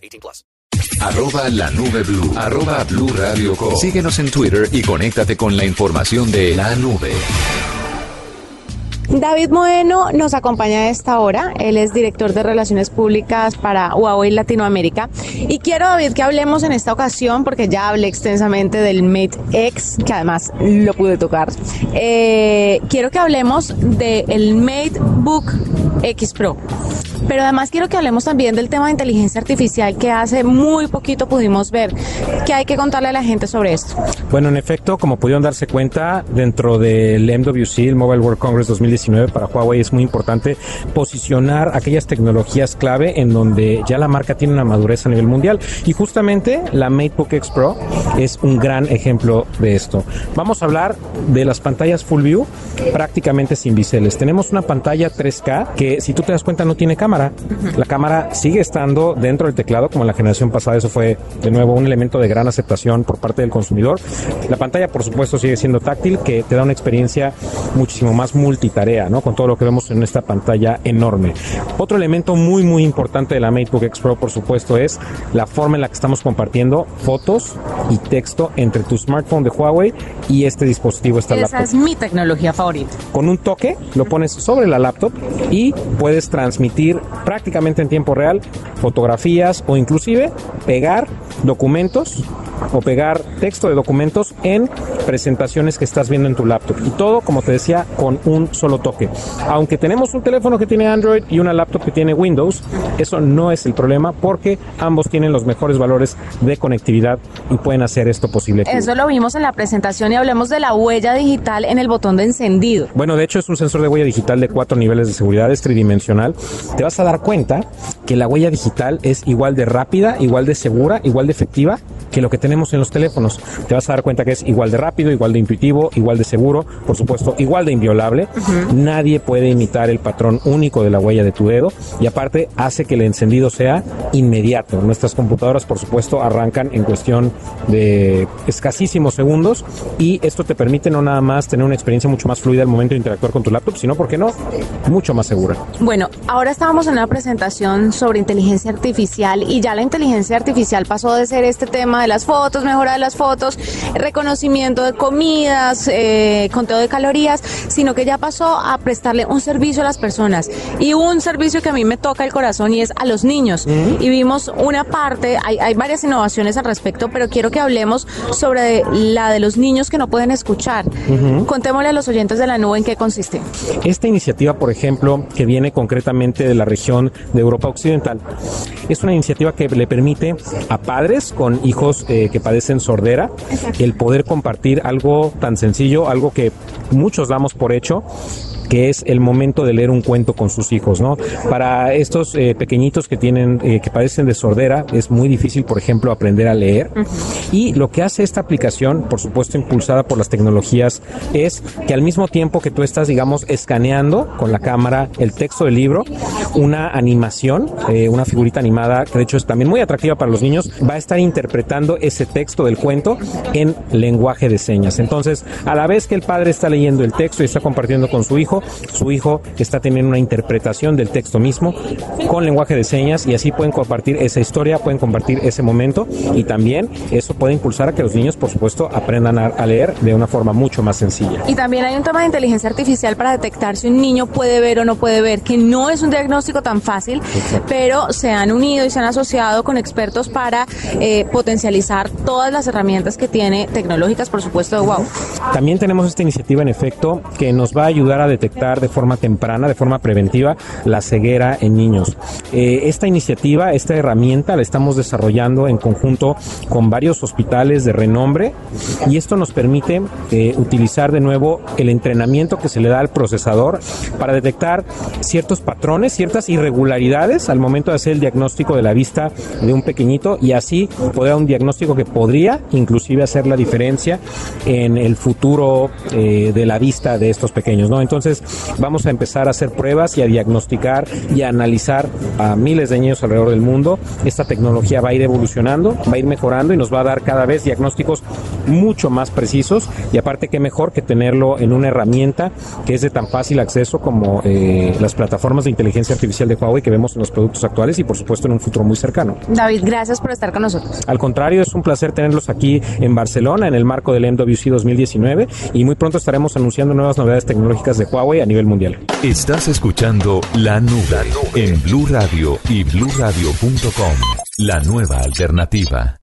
18 plus. Arroba la nube blue. Arroba blue radio com. Síguenos en Twitter y conéctate con la información de la nube. David Moeno nos acompaña a esta hora. Él es director de Relaciones Públicas para Huawei Latinoamérica. Y quiero, David, que hablemos en esta ocasión, porque ya hablé extensamente del Mate X, que además lo pude tocar. Eh, quiero que hablemos del MateBook X Pro. Pero además quiero que hablemos también del tema de inteligencia artificial que hace muy poquito pudimos ver. ¿Qué hay que contarle a la gente sobre esto? Bueno, en efecto, como pudieron darse cuenta, dentro del MWC, el Mobile World Congress 2019 para Huawei es muy importante posicionar aquellas tecnologías clave en donde ya la marca tiene una madurez a nivel mundial. Y justamente la MateBook X Pro es un gran ejemplo de esto. Vamos a hablar de las pantallas Full View prácticamente sin biseles. Tenemos una pantalla 3K que si tú te das cuenta no tiene cámara la cámara sigue estando dentro del teclado, como en la generación pasada, eso fue de nuevo un elemento de gran aceptación por parte del consumidor. La pantalla, por supuesto, sigue siendo táctil, que te da una experiencia muchísimo más multitarea, ¿no? Con todo lo que vemos en esta pantalla enorme. Otro elemento muy, muy importante de la MateBook X Pro, por supuesto, es la forma en la que estamos compartiendo fotos y texto entre tu smartphone de Huawei y este dispositivo, esta Esa laptop. es mi tecnología favorita. Con un toque lo pones sobre la laptop y puedes transmitir prácticamente en tiempo real fotografías o inclusive pegar documentos o pegar texto de documentos en presentaciones que estás viendo en tu laptop. Y todo, como te decía, con un solo toque. Aunque tenemos un teléfono que tiene Android y una laptop que tiene Windows, eso no es el problema porque ambos tienen los mejores valores de conectividad y pueden hacer esto posible. Eso lo vimos en la presentación y hablemos de la huella digital en el botón de encendido. Bueno, de hecho es un sensor de huella digital de cuatro niveles de seguridad, es tridimensional. Te vas a dar cuenta que la huella digital es igual de rápida, igual de segura, igual de efectiva que lo que tenemos en los teléfonos. Te vas a dar cuenta que es igual de rápido, igual de intuitivo, igual de seguro, por supuesto, igual de inviolable. Nadie puede imitar el patrón único de la huella de tu dedo y aparte hace que el encendido sea inmediato. Nuestras computadoras, por supuesto, arrancan en cuestión de escasísimos segundos y esto te permite no nada más tener una experiencia mucho más fluida al momento de interactuar con tu laptop, sino, ¿por qué no? Mucho más segura. Bueno, ahora estábamos en una presentación sobre inteligencia artificial y ya la inteligencia artificial pasó de ser este tema de las fotos, mejora de las fotos, reconocimiento de comidas, eh, conteo de calorías, sino que ya pasó a prestarle un servicio a las personas y un servicio que a mí me toca el corazón y es a los niños. Y vimos una parte, hay, hay varias innovaciones al respecto, pero quiero que hablemos sobre la de los niños que no pueden escuchar. Contémosle a los oyentes de la nube en qué consiste. Esta iniciativa, por ejemplo, que viene concretamente de la región de Europa Occidental, es una iniciativa que le permite a padres con hijos eh, que padecen sordera el poder compartir algo tan sencillo, algo que muchos damos por hecho que es el momento de leer un cuento con sus hijos, ¿no? Para estos eh, pequeñitos que tienen, eh, que padecen de sordera, es muy difícil, por ejemplo, aprender a leer. Y lo que hace esta aplicación, por supuesto, impulsada por las tecnologías, es que al mismo tiempo que tú estás, digamos, escaneando con la cámara el texto del libro, una animación, eh, una figurita animada, que de hecho es también muy atractiva para los niños, va a estar interpretando ese texto del cuento en lenguaje de señas. Entonces, a la vez que el padre está leyendo el texto y está compartiendo con su hijo, su hijo está teniendo una interpretación del texto mismo con lenguaje de señas y así pueden compartir esa historia, pueden compartir ese momento y también eso puede impulsar a que los niños, por supuesto, aprendan a, a leer de una forma mucho más sencilla. Y también hay un tema de inteligencia artificial para detectar si un niño puede ver o no puede ver, que no es un diagnóstico tan fácil, pero se han unido y se han asociado con expertos para eh, potencializar todas las herramientas que tiene tecnológicas, por supuesto, de Wow. También tenemos esta iniciativa en efecto que nos va a ayudar a detectar de forma temprana, de forma preventiva, la ceguera en niños. Eh, esta iniciativa, esta herramienta la estamos desarrollando en conjunto con varios hospitales de renombre y esto nos permite eh, utilizar de nuevo el entrenamiento que se le da al procesador para detectar ciertos patrones, ciertas irregularidades al momento de hacer el diagnóstico de la vista de un pequeñito y así poder un diagnóstico que podría inclusive hacer la diferencia en el futuro eh, de la vista de estos pequeños, ¿no? Entonces vamos a empezar a hacer pruebas y a diagnosticar y a analizar a miles de niños alrededor del mundo. Esta tecnología va a ir evolucionando, va a ir mejorando y nos va a dar cada vez diagnósticos mucho más precisos y aparte que mejor que tenerlo en una herramienta que es de tan fácil acceso como eh, las plataformas de inteligencia artificial de Huawei que vemos en los productos actuales y por supuesto en un futuro muy cercano. David, gracias por estar con nosotros. Al contrario, es un placer tenerlos aquí en Barcelona en el marco del MWC 2019 y muy pronto estaremos anunciando nuevas novedades tecnológicas de Huawei a nivel mundial. Estás escuchando La Nube en Blue Radio y bluradio.com. La nueva alternativa.